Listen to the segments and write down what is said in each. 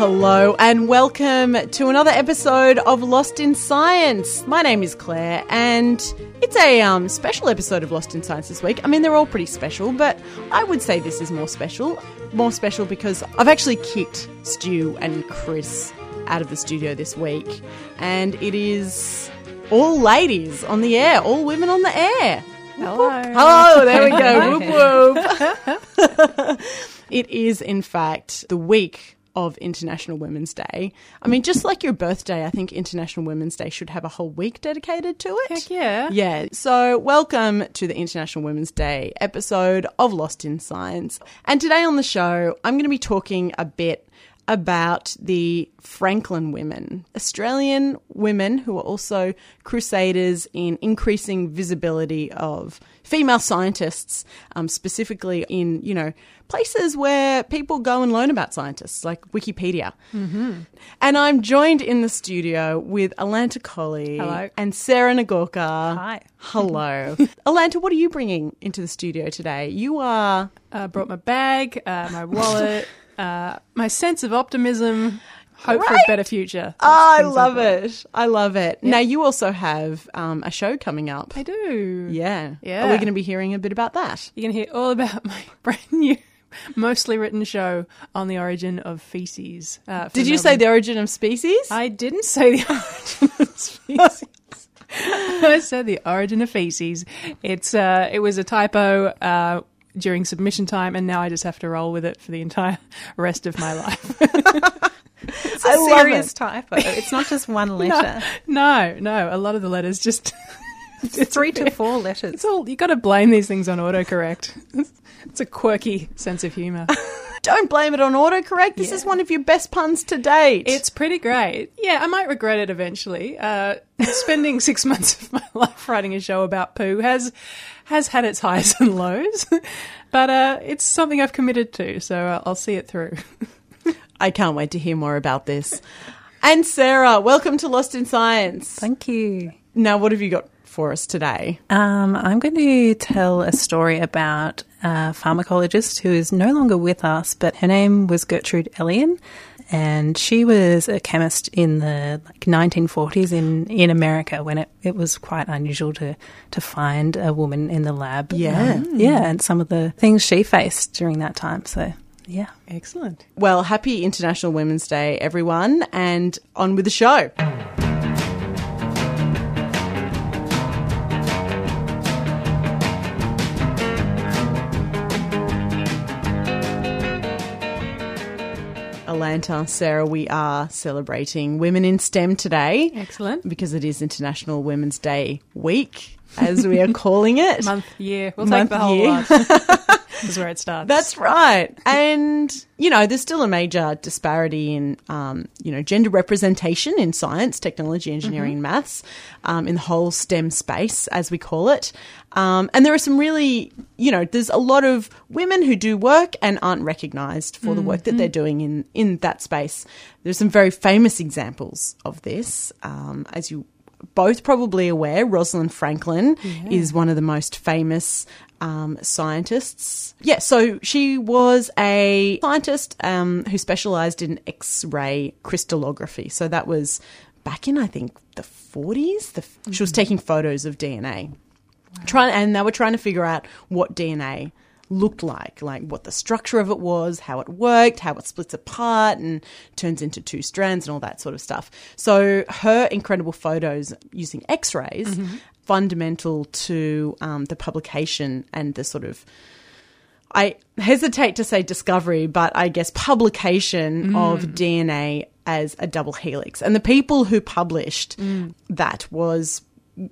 Hello and welcome to another episode of Lost in Science. My name is Claire and it's a um, special episode of Lost in Science this week. I mean, they're all pretty special, but I would say this is more special. More special because I've actually kicked Stu and Chris out of the studio this week, and it is all ladies on the air, all women on the air. Hello. Hello, there we go. whoop whoop. it is, in fact, the week of International Women's Day. I mean, just like your birthday, I think International Women's Day should have a whole week dedicated to it. Heck yeah. Yeah. So, welcome to the International Women's Day episode of Lost in Science. And today on the show, I'm going to be talking a bit about the Franklin women, Australian women who are also crusaders in increasing visibility of female scientists, um, specifically in, you know, places where people go and learn about scientists, like Wikipedia. Mm-hmm. And I'm joined in the studio with Alanta Colley Hello. and Sarah Nagorka. Hi. Hello. Alanta, what are you bringing into the studio today? You are. Uh, brought my bag, uh, my wallet, uh, my sense of optimism, hope for a better future. Oh, I like love it. I love it. Now, you also have um, a show coming up. I do. Yeah. Yeah. Are we going to be hearing a bit about that? You're going to hear all about my brand new, mostly written show on the origin of feces. Uh, Did you say the origin of species? I didn't say the origin of species. I said the origin of feces. It's uh, it was a typo uh, during submission time, and now I just have to roll with it for the entire rest of my life. It's a I serious it. typo. It's not just one letter. no, no, a lot of the letters just It's three to four letters. it's all you got to blame these things on autocorrect. It's a quirky sense of humor. Don't blame it on autocorrect. This Yeah. is one of your best puns to date. It's pretty great. Yeah, I might regret it eventually. Uh, spending six months of my life writing a show about poo has has had its highs and lows, but uh, it's something I've committed to, so I'll see it through. I can't wait to hear more about this. And Sarah, welcome to Lost in Science. Thank you. Now, what have you got for us today? Um, I'm going to tell a story about a pharmacologist who is no longer with us, but her name was Gertrude Elion. And she was a chemist in the like 1940s in, in America when it, it was quite unusual to, to find a woman in the lab. Yeah. Um, yeah, and some of the things she faced during that time. So, yeah. Excellent. Well, happy International Women's Day, everyone, and on with the show. Alanta, Sarah, we are celebrating women in STEM today Excellent. because it is International Women's Day week, as we are calling it. Month, year. We'll Month, take the whole year. is where it starts. That's right. And, you know, there's still a major disparity in, um, you know, gender representation in science, technology, engineering, and maths, um, in the whole STEM space, as we call it. Um, and there are some really, you know, there's a lot of women who do work and aren't recognized for the work that they're doing in, in that space. There's some very famous examples of this, um, as you both probably aware, Rosalind Franklin is one of the most famous um, scientists. Yeah, so she was a scientist um, who specialized in X ray crystallography. So that was back in, I think, the 40s. The, She was taking photos of DNA. Trying, and they were trying to figure out what DNA looked like, like what the structure of it was, how it worked, how it splits apart and turns into two strands and all that sort of stuff. So her incredible photos using X-rays, fundamental to um, the publication and the sort of I hesitate to say discovery, but I guess publication of DNA as a double helix. And the people who published that was,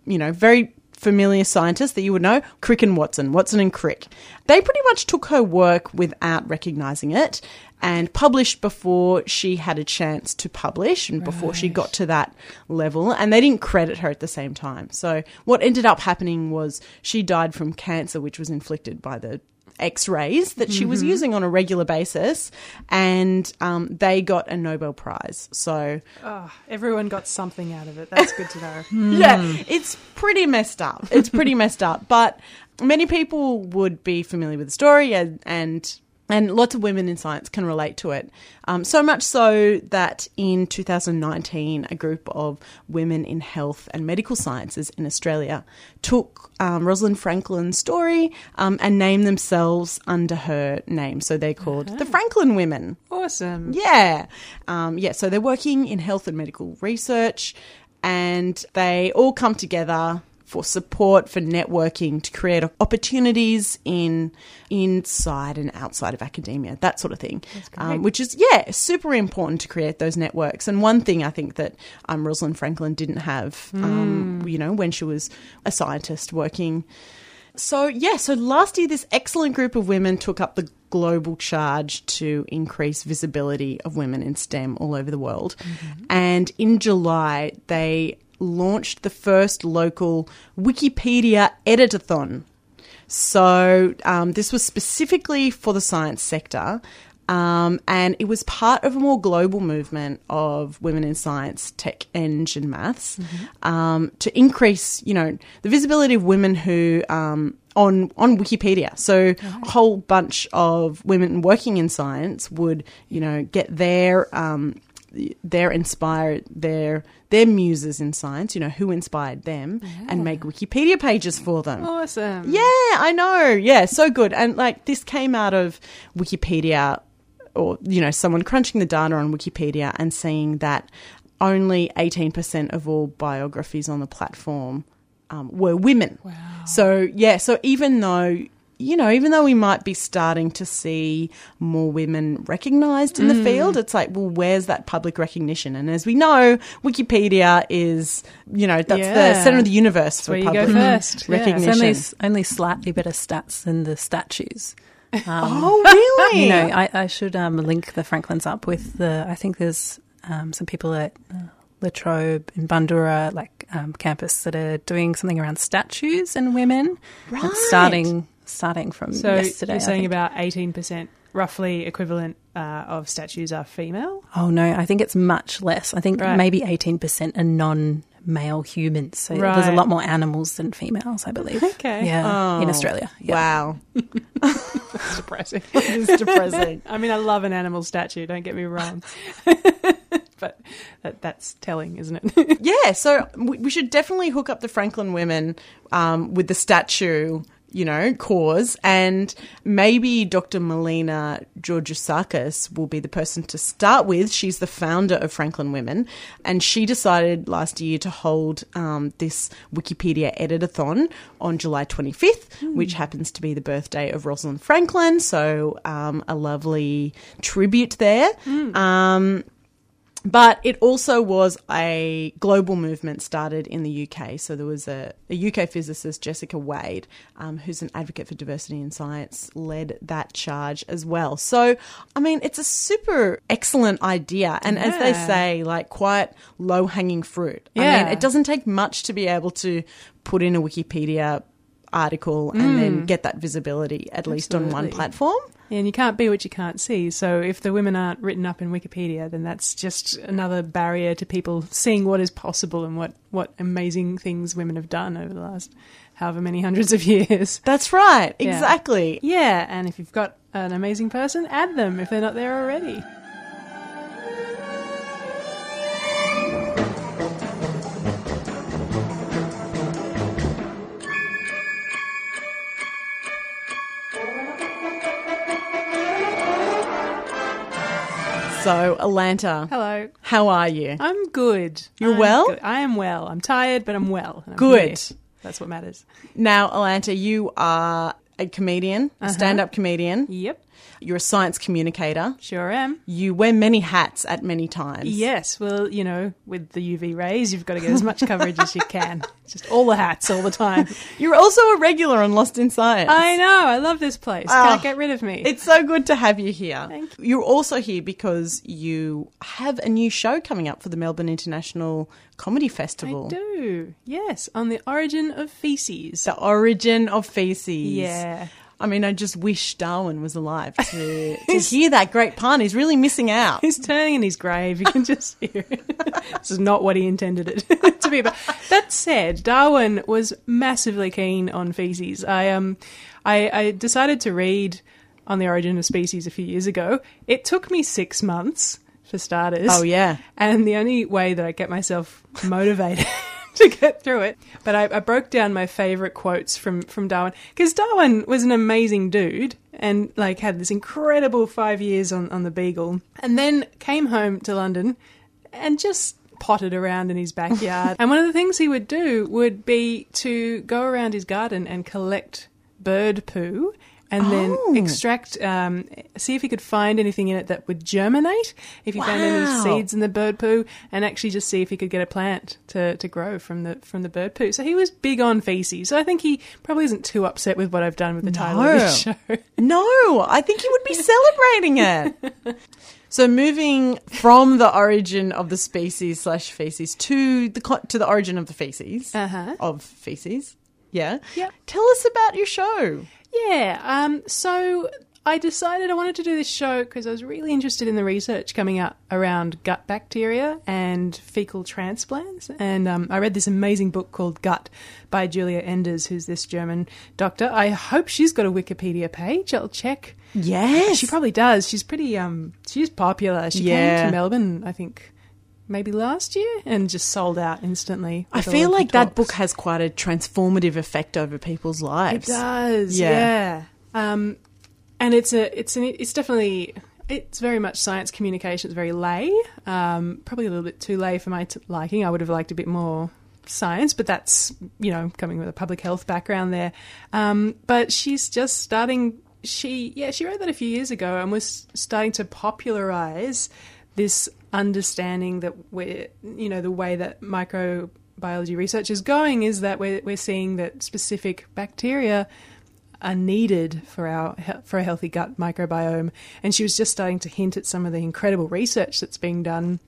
you know, very familiar scientists that you would know, Crick and Watson, Watson and Crick. They pretty much took her work without recognizing it and published before she had a chance to publish and before she got to that level. And they didn't credit her at the same time. So what ended up happening was she died from cancer, which was inflicted by the X-rays that she was using on a regular basis, and um, they got a Nobel Prize. So Oh, everyone got something out of it. That's good to know. yeah, it's pretty messed up. It's pretty messed up. But many people would be familiar with the story, and and, and lots of women in science can relate to it. Um, so much so that in 2019, a group of women in health and medical sciences in Australia took um, Rosalind Franklin's story um, and named themselves under her name. So they're called the Franklin Women. Awesome. Yeah. Um, yeah. So they're working in health and medical research and they all come together for support, for networking, to create opportunities in inside and outside of academia, that sort of thing. Um, which is, yeah, super important to create those networks. And one thing I think that um, Rosalind Franklin didn't have, um, you know, when she was a scientist working so, yeah, so last year, this excellent group of women took up the global charge to increase visibility of women in STEM all over the world. And in July, they launched the first local Wikipedia editathon. So, um, this was specifically for the science sector. Um, and it was part of a more global movement of women in science, tech, eng, and maths um, to increase, you know, the visibility of women who um, on on Wikipedia. So a whole bunch of women working in science would, you know, get their their inspired their their muses in science, you know, who inspired them, and make Wikipedia pages for them. Awesome. Yeah, I know. Yeah, so good. And like this came out of Wikipedia or, you know, someone crunching the data on Wikipedia and seeing that only 18% of all biographies on the platform um, were women. Wow. So, yeah, so even though you know, even though we might be starting to see more women recognized in the field, it's like, well, where's that public recognition? And as we know, Wikipedia is, you know, that's Yeah. the center of the universe for where you go public first. Yeah. recognition. It's only, only slightly better stats than the statues. Um, oh, really? You know, I, I should um, link the Franklins up with the. I think there's um, some people at uh, La Trobe in Bundoora, like um, campus, that are doing something around statues and women. Right. Starting starting from So yesterday. you're saying about 18%, roughly equivalent uh, of statues are female? Oh no, I think it's much less. I think Right. maybe eighteen percent are non-male humans. So there's a lot more animals than females, I believe. Okay. Yeah, in Oh, Australia. Yeah. Wow. That's depressing. it's depressing. I mean, I love an animal statue, don't get me wrong. but that, that's telling, isn't it? Yeah, so we, we should definitely hook up the Franklin women um, with the statue, you know, cause, and maybe Dr. Melina Georgousakis will be the person to start with. She's the founder of Franklin Women, and she decided last year to hold um, this Wikipedia editathon on July 25th, which happens to be the birthday of Rosalind Franklin. So um, a lovely tribute there. Um, but it also was a global movement started in the UK. So there was a, a UK physicist, Jessica Wade, um, who's an advocate for diversity in science, led that charge as well. So, I mean, it's a super excellent idea. And as they say, like quite low hanging fruit. Yeah. I mean, it doesn't take much to be able to put in a Wikipedia article and then mm. get that visibility, at least on one Absolutely. platform. and you can't be what you can't see. So if the women aren't written up in Wikipedia, then that's just another barrier to people seeing what is possible and what, what amazing things women have done over the last however many hundreds of years. That's right. Yeah. Exactly. Yeah, and if you've got an amazing person, add them if they're not there already. So, Alanta, Hello. how are you? I'm good. You're I'm well? good. I am well. I'm tired, but I'm well. I'm Good. here. That's what matters. Now, Alanta, you are a comedian, a uh-huh. stand up comedian. Yep. You're a science communicator. Sure am. You wear many hats at many times. Yes, well, you know, with the UV rays, you've got to get as much coverage as you can. Just all the hats all the time. You're also a regular on Lost in Science. I know. I love this place. Ah, Can't get rid of me. It's so good to have you here. Thank you. You're also here because you have a new show coming up for the Melbourne International Comedy I Festival. do. Yes, on the origin of feces. The origin of feces. Yeah. I mean, I just wish Darwin was alive to, to hear that great pun. He's really missing out. He's turning in his grave. You can just hear it. this is not what he intended it to be. But that said, Darwin was massively keen on feces. I um, I, I decided to read on the origin of species a few years ago. It took me six months for starters. Oh, yeah. And the only way that I get myself motivated to get through it, but I, I broke down my favourite quotes from, from Darwin because Darwin was an amazing dude and like had this incredible five years on, on the Beagle, and then came home to London and just potted around in his backyard. and one of the things he would do would be to go around his garden and collect bird poo and Oh. then extract, um, see if he could find anything in it that would germinate, if he found any seeds in the bird poo, and actually just see if he could get a plant to, to grow from the from the bird poo. So he was big on feces. So I think he probably isn't too upset with what I've done with the title of this show. No, I think he would be celebrating it. So moving from the origin of the species slash feces to the to the origin of the feces Uh-huh. of feces. Yeah. Yeah. Tell us about your show. Yeah. Um, so I decided I wanted to do this show because I was really interested in the research coming out around gut bacteria and fecal transplants. And um, I read this amazing book called Gut by Giulia Enders, who's this German doctor. I hope she's got a Wikipedia page. I'll check. Yes. She probably does. She's pretty. Um, she's popular. She Yeah. came to Melbourne, I think. Maybe last year and just sold out instantly. I feel like that book has quite a transformative effect over people's lives. It does, Yeah. yeah. Um, and it's a, it's an, it's definitely, it's very much science communication. It's very lay. Um, probably a little bit too lay for my t- liking. I would have liked a bit more science, but that's you know coming with a public health background there. Um, but she's just starting. She yeah, she wrote that a few years ago and was starting to popularize this understanding that we're you know the way that microbiology research is going is that we're we're seeing that specific bacteria are needed for our for a healthy gut microbiome. And she was just starting to hint at some of the incredible research that's being done.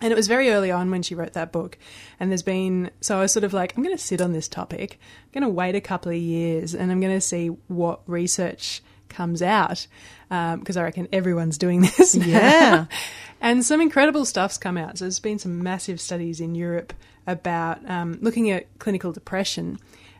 And it was very early on when she wrote that book. And there's been so I was sort of like I'm going to sit on this topic I'm going to wait a couple of years and I'm going to see what research comes out because I reckon everyone's doing this now. Yeah. and some incredible stuff's come out. So there's been some massive studies in Europe about um, looking at clinical depression,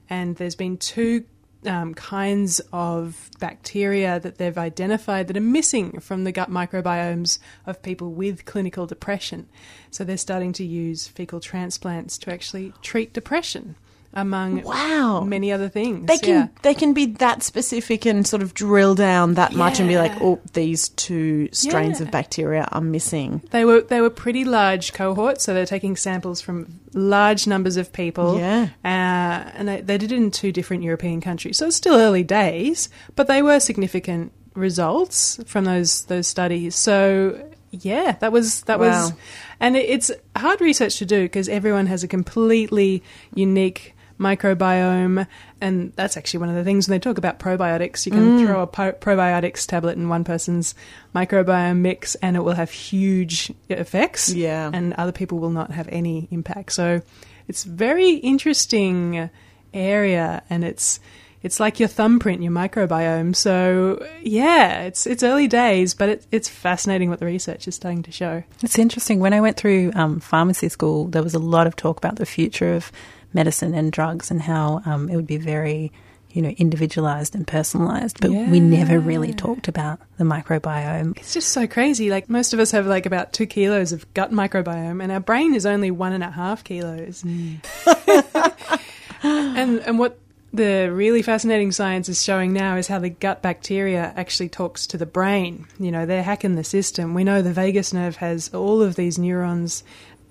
and there's been two um, kinds of bacteria that they've identified that are missing from the gut microbiomes of people with clinical depression. So they're starting to use fecal transplants to actually treat depression, among Wow. many other things. They can Yeah. they can be that specific and sort of drill down that much and be like, oh, these two strains Yeah. of bacteria are missing. They were they were pretty large cohorts, so they're taking samples from large numbers of people. Yeah. uh, and they, they did it in two different European countries. So it's still early days, but they were significant results from those those studies. So yeah, that was that was, and it, it's hard research to do because everyone has a completely unique microbiome and that's actually one of the things when they talk about probiotics you can Mm. throw a po- probiotics tablet in one person's microbiome mix and it will have huge effects Yeah. and other people will not have any impact so it's very interesting area and it's it's like your thumbprint your microbiome so yeah it's it's early days but it, it's fascinating what the research is starting to show It's interesting. When I went through um, pharmacy school, there was a lot of talk about the future of medicine and drugs and how um, it would be very, you know, individualized and personalized. But we never really talked about the microbiome. It's just so crazy. Like most of us have like about two kilos of gut microbiome, and our brain is only one and a half kilos. and and what the really fascinating science is showing now is how the gut bacteria actually talks to the brain. You know, they're hacking the system. We know the vagus nerve has all of these neurons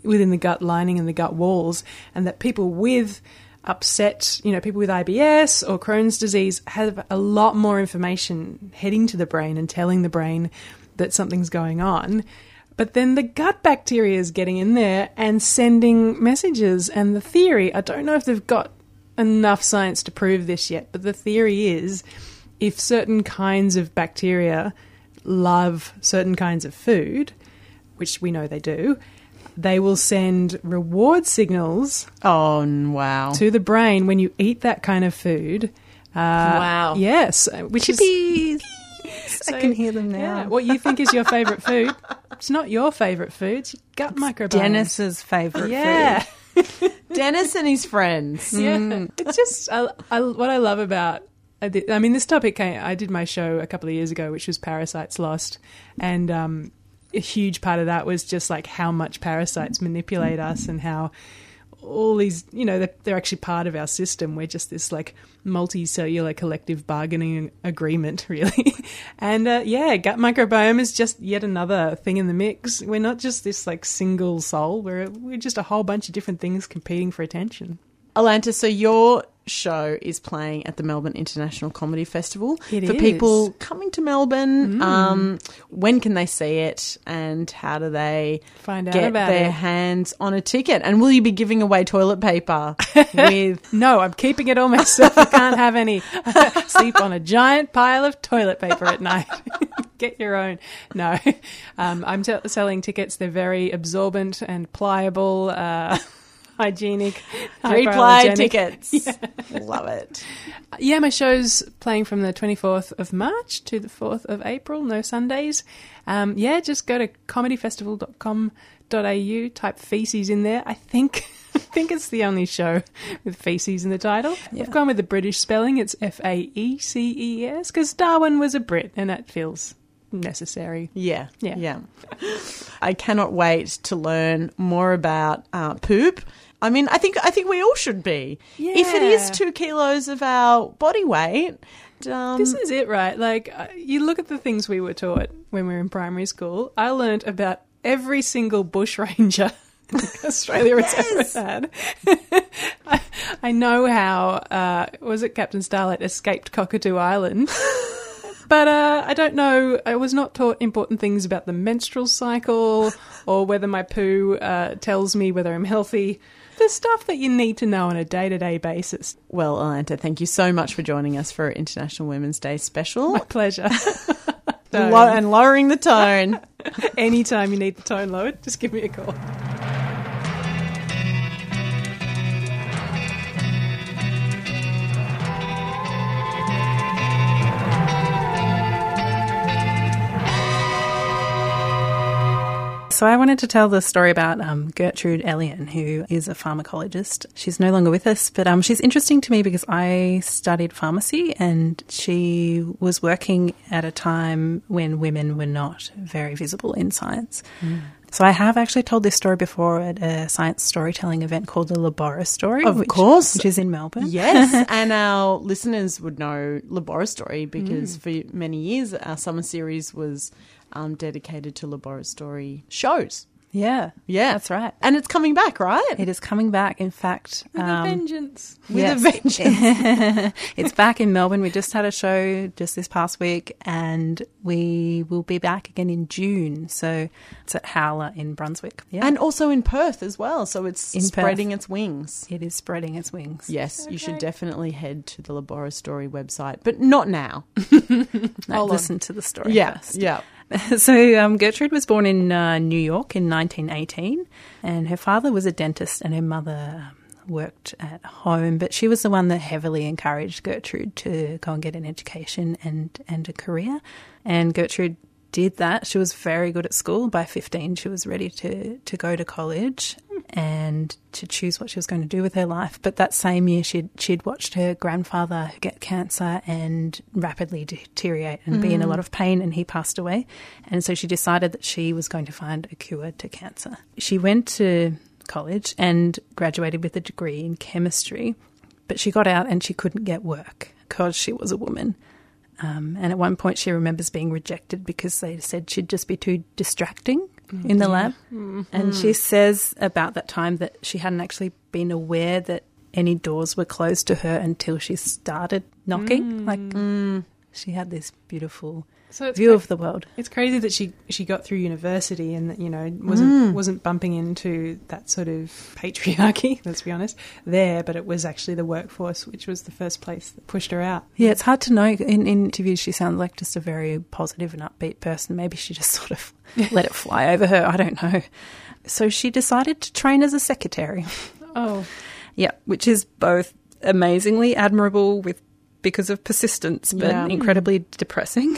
within the gut lining and the gut walls, and that people with upset, you know, people with IBS or Crohn's disease have a lot more information heading to the brain and telling the brain that something's going on. But then the gut bacteria is getting in there and sending messages. And the theory, I don't know if they've got enough science to prove this yet, but the theory is if certain kinds of bacteria love certain kinds of food, which we know they do, they will send reward signals Oh, wow. to the brain when you eat that kind of food. Uh, Wow. Yes, which is Chippies. so- I can hear them now. yeah, what you think is your favorite food. It's not your favorite food. It's your gut microbiome. Dennis's favourite Yeah. food. Dennis and his friends. Yeah, it's just I, I, what I love about. I I mean, this topic came. I did my show a couple of years ago, which was Parasites Lost, and um, a huge part of that was just like how much parasites manipulate us and how all these, you know, they're, they're actually part of our system. We're just this like multicellular collective bargaining agreement, really. and uh, yeah, gut microbiome is just yet another thing in the mix. We're not just this like single soul. We're we're just a whole bunch of different things competing for attention. Alanta, so your show is playing at the Melbourne International Comedy Festival. It For is. people coming to Melbourne, um, when can they see it and how do they Find out get about their it. hands on a ticket? And will you be giving away toilet paper with No, I'm keeping it all myself. I can't have any. Sleep on a giant pile of toilet paper at night. Get your own. No, um, I'm t- selling tickets. They're very absorbent and pliable, uh, hygienic, three ply hypoallergenic. tickets? Love it. Yeah, my show's playing from the 24th of March to the 4th of April, no Sundays. Um, yeah, just go to comedyfestival.com.au, type feces in there. I think I think it's the only show with feces in the title. Yeah. I've gone with the British spelling. It's F A E C E S because Darwin was a Brit and that feels necessary. Yeah, Yeah. yeah. I cannot wait to learn more about uh, poop. I mean, I think I think we all should be. If it is two kilos of our body weight, um, This is it, right? Like, uh, you look at the things we were taught when we were in primary school. I learned about every single bushranger Australia has ever had. I, I know how, uh, was it Captain Starlight escaped Cockatoo Island? But uh, I don't know. I was not taught important things about the menstrual cycle or whether my poo uh, tells me whether I'm healthy. The stuff that you need to know on a day to day basis. well, Alanta, thank you so much for joining us for International Women's Day special. My pleasure. And lowering the tone. Anytime you need the tone lowered, just give me a call. So I wanted to tell the story about um, Gertrude Elion, who is a pharmacologist. She's no longer with us, but um, she's interesting to me because I studied pharmacy and she was working at a time when women were not very visible in science. So I have actually told this story before at a science storytelling event called the Laborastory, Of which, course. which is in Melbourne. Yes, and our listeners would know Laborastory because for many years our summer series was um, dedicated to Laborastory shows. Yeah, Yeah, that's right. And it's coming back, right? It is coming back. In fact, With a um, vengeance. With Yes. a vengeance. it's back in Melbourne. We just had a show just this past week, and we will be back again in June. So it's at Howler in Brunswick. Yeah, and also in Perth as well. So it's In spreading its wings. it is spreading its wings. Yes, you should definitely head to the Laborastory website, but not now. No, Hold on. listen to the story Yeah, first. yeah. so um, Gertrude was born in uh, New York in 1918, and her father was a dentist, and her mother um, worked at home. But she was the one that heavily encouraged Gertrude to go and get an education and and a career. And Gertrude did that. She was very good at school. By 15, she was ready to to go to college and to choose what she was going to do with her life. But that same year, she'd she'd watched her grandfather get cancer and rapidly deteriorate and be in a mm. lot of pain, and he passed away. And so she decided that she was going to find a cure to cancer. She went to college and graduated with a degree in chemistry, but she got out and she couldn't get work because she was a woman. Um, and at one point, she remembers being rejected because they said she'd just be too distracting mm-hmm. in the lab. Mm-hmm. And she says about that time that she hadn't actually been aware that any doors were closed to her until she started knocking. Mm. Like mm. she had this beautiful So it's view cra- of the world. It's crazy that she she got through university and that you know wasn't mm. wasn't bumping into that sort of patriarchy. Let's be honest, there, but it was actually the workforce which was the first place that pushed her out. Yeah, it's hard to know. In, in interviews, she sounds like just a very positive and upbeat person. Maybe she just sort of let it fly over her. I don't know. So she decided to train as a secretary. Oh, Yeah, which is both amazingly admirable with because of persistence, but Yeah. incredibly depressing.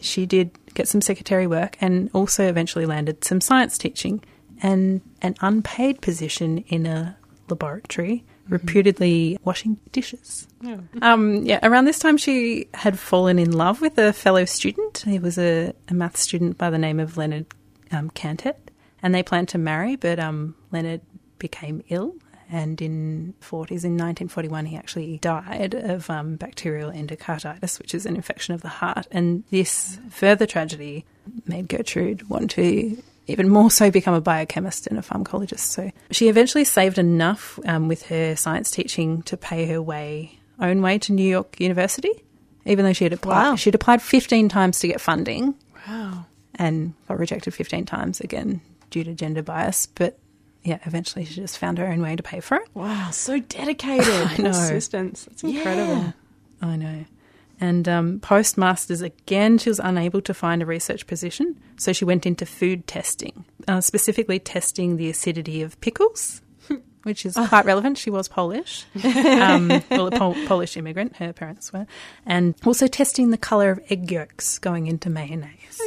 She did get some secretary work and also eventually landed some science teaching and an unpaid position in a laboratory, reputedly washing dishes. yeah. Um, yeah, around this time she had fallen in love with a fellow student. He was a, a math student by the name of Leonard um, Canter, and they planned to marry, but um, Leonard became ill. And in 40s, in 1941, he actually died of um, bacterial endocarditis, which is an infection of the heart. And this further tragedy made Gertrude want to even more so become a biochemist and a pharmacologist. So she eventually saved enough um, with her science teaching to pay her way own way to New York University, even though she had applied. Wow. She'd applied 15 times to get funding Wow. and got rejected 15 times again due to gender bias. But yeah, eventually she just found her own way to pay for it. Wow, so dedicated. know. Persistence. That's incredible. Yeah. I know. And um, postmasters again, she was unable to find a research position, so she went into food testing, uh, specifically testing the acidity of pickles, which is quite relevant. She was Polish, um, well, a Pol- Polish immigrant, her parents were, and also testing the color of egg yolks going into mayonnaise.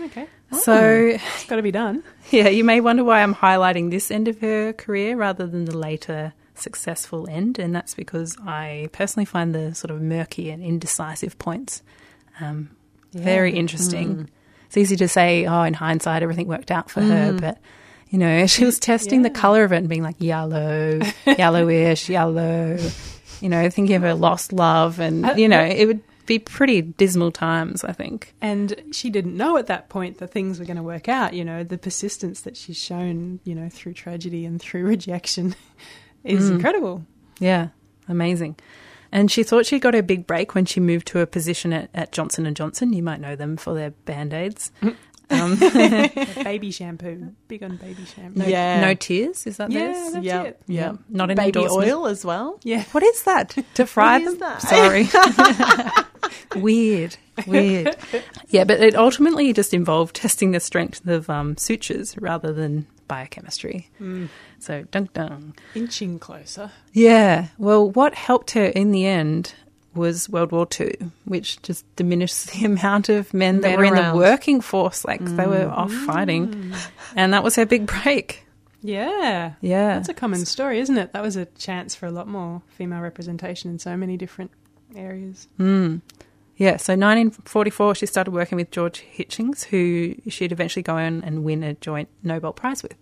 Okay, So, oh, it's got to be done. yeah, you may wonder why I'm highlighting this end of her career rather than the later successful end, and that's because I personally find the sort of murky and indecisive points um, very interesting. Hmm. It's easy to say, oh, in hindsight, everything worked out for her, hmm. but you know, she was testing the color of it and being like yellow, yellowish, yellow, you know, thinking of her lost love, and uh, you know, it would be pretty dismal times, I think. And she didn't know at that point that things were going to work out. You know, the persistence that she's shown, you know, through tragedy and through rejection is incredible. Yeah, amazing. And she thought she got her big break when she moved to a position at, at Johnson and Johnson. You might know them for their band aids. Um, baby shampoo, big on baby shampoo. no, Yeah. no tears. Is that Yeah, theirs? that's yeah, it. yeah. Not an Baby oil as well. Yeah. What is that? To fry What is them? that? Sorry. weird, weird. Yeah, but it ultimately just involved testing the strength of um, sutures rather than biochemistry. So, dunk dunk. Inching closer. Yeah. Well, what helped her in the end was World War II, which just diminished the amount of men that Men were in the working force. Like they were off fighting. And that was her big break. Yeah. Yeah. That's a common story, isn't it? That was a chance for a lot more female representation in so many different areas. Mm. Yeah, so 1944, she started working with George Hitchings, who she'd eventually go on and win a joint Nobel Prize with.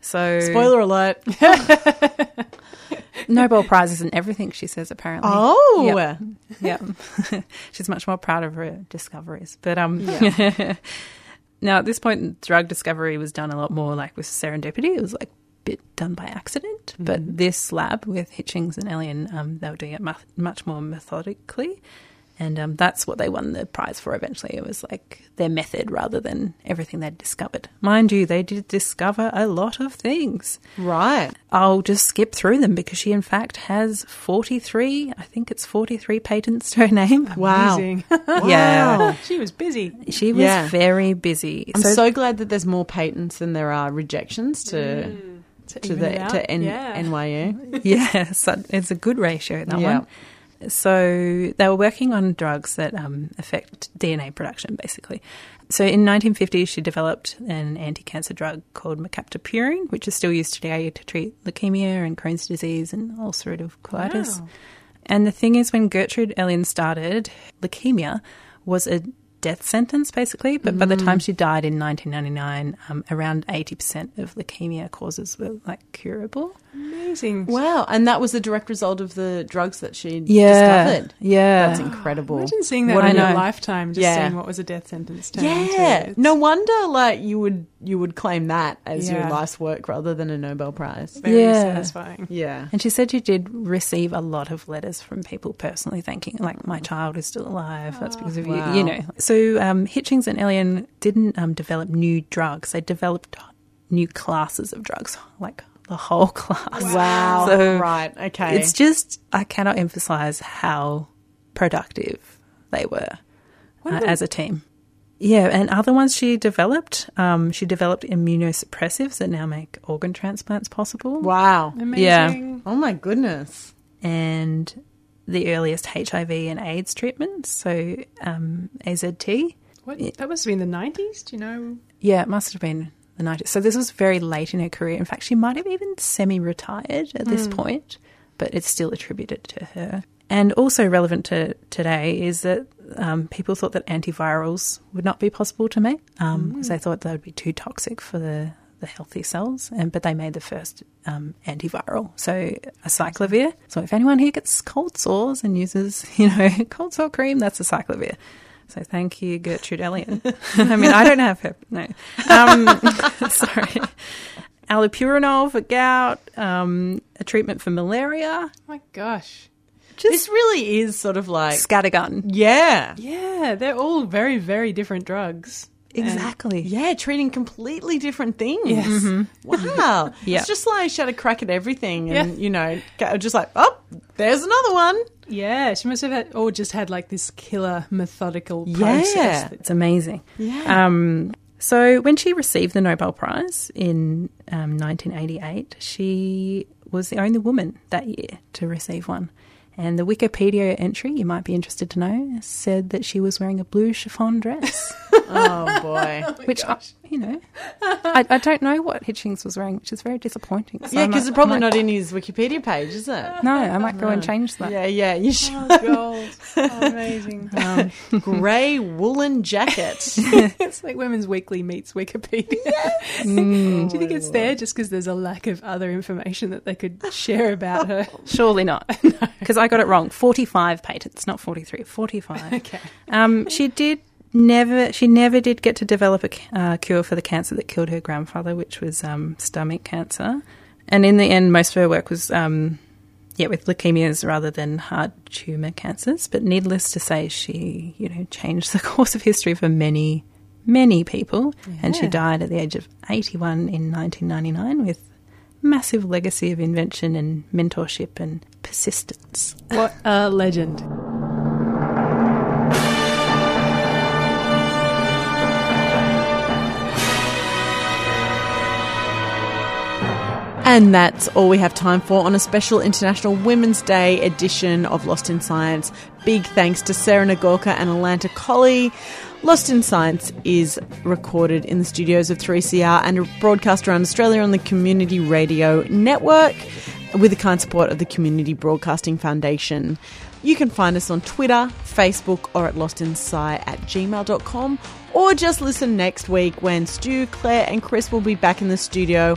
So, Spoiler alert. Nobel Prize isn't everything, she says, apparently. Oh, Yep. yeah. She's much more proud of her discoveries. But um now at this point drug discovery was done a lot more like with serendipity. It was like bit done by accident. But this lab with Hitchings and Elion, um, they were doing it mu- much more methodically. And um, that's what they won the prize for eventually. It was like their method rather than everything they'd discovered. Mind you, they did discover a lot of things. right. I'll just skip through them because she, in fact, has 43, I think it's 43 patents to her name. Wow. Amazing. Yeah. She was busy. She was Yeah. very busy. I'm so, glad that there's more patents than there are rejections to To, to the to N- yeah. NYU. yeah, so it's a good ratio, in that Yeah. one. So they were working on drugs that um, affect DNA production, basically. So in 1950, she developed an anti-cancer drug called mercaptopurine, which is still used today to treat leukemia and Crohn's disease and ulcerative colitis. Wow. And the thing is, when Gertrude Elion started, leukemia was a death sentence, basically. But by the time she died in 1999, um, around 80% of leukemia causes were like curable. Amazing. Wow, and that was the direct result of the drugs that she Yeah, discovered. yeah. That's incredible. Imagine seeing that What in a- your lifetime, just Yeah. seeing what was a death sentence turn Yeah, into. No wonder like you would you would claim that as your life's work rather than a Nobel Prize. Very Yeah. satisfying. Yeah. And she said she did receive a lot of letters from people personally thanking, like, my child is still alive. That's because of Wow. you, you know. So um, Hitchings and Elion didn't um, develop new drugs; they developed new classes of drugs, like the whole class. Wow. So right. Okay. It's just I cannot emphasize how productive they were uh, as a team. Yeah, and other ones she developed. Um, she developed immunosuppressives that now make organ transplants possible. wow. Amazing. Oh my goodness. and the earliest HIV and AIDS treatments. So um, AZT. What? That must have been the 90s? Do you know? Yeah, it must have been the 90s. So this was very late in her career. In fact, she might have even semi-retired at this point, but it's still attributed to her. And also relevant to today is that um, people thought that antivirals would not be possible to make because they thought they would be too toxic for the, the healthy cells. And but they made the first um, antiviral, so acyclovir. So if anyone here gets cold sores and uses, you know, cold sore cream, that's acyclovir. So thank you, Gertrude Elion. I mean, I don't have her. No, um, sorry. Allopurinol for gout, um, a treatment for malaria, Oh my gosh. this really is sort of like scattergun. yeah. Yeah, they're all very, very different drugs. Exactly. Yeah, treating completely different things. Yes. Wow. Yeah. It's just like she had a crack at everything and, Yeah. you know, just like, oh, there's another one. Yeah, she must have had, or just had like this killer methodical process. Yeah. It's amazing. Yeah. Um, so when she received the Nobel Prize in um, 1988, she was the only woman that year to receive one. And the Wikipedia entry, you might be interested to know, said that she was wearing a blue chiffon dress, oh, boy. which, I, you know, I, I don't know what Hitchings was wearing, which is very disappointing. So Yeah, because it's probably might- not in his Wikipedia page, is it? No, I might go and change that. Yeah, yeah, you should. Oh, gold. Oh, amazing. Um, Grey woolen jacket. it's like Women's Weekly meets Wikipedia. Do you think it's there just because there's a lack of other information that they could share about her? Surely not. Because I got it wrong. 45 patents, not 43. 45. Okay. Um, she did never, she never did get to develop a uh, cure for the cancer that killed her grandfather, which was um, stomach cancer. And in the end, most of her work was, um, yeah, with leukemias rather than hard tumor cancers. But needless to say, she, you know, changed the course of history for many, many people. And she died at the age of 81 in 1999 with massive legacy of invention and mentorship and persistence. What a legend. And that's all we have time for on a special International Women's Day edition of Lost in Science. Big thanks to Sarah Nagorka and Alanta Colley. Lost in Science is recorded in the studios of 3CR and broadcast around Australia on the Community Radio Network with the kind support of the Community Broadcasting Foundation. You can find us on Twitter, Facebook, or at lostinsci at gmail.com, or just listen next week when Stu, Claire, and Chris will be back in the studio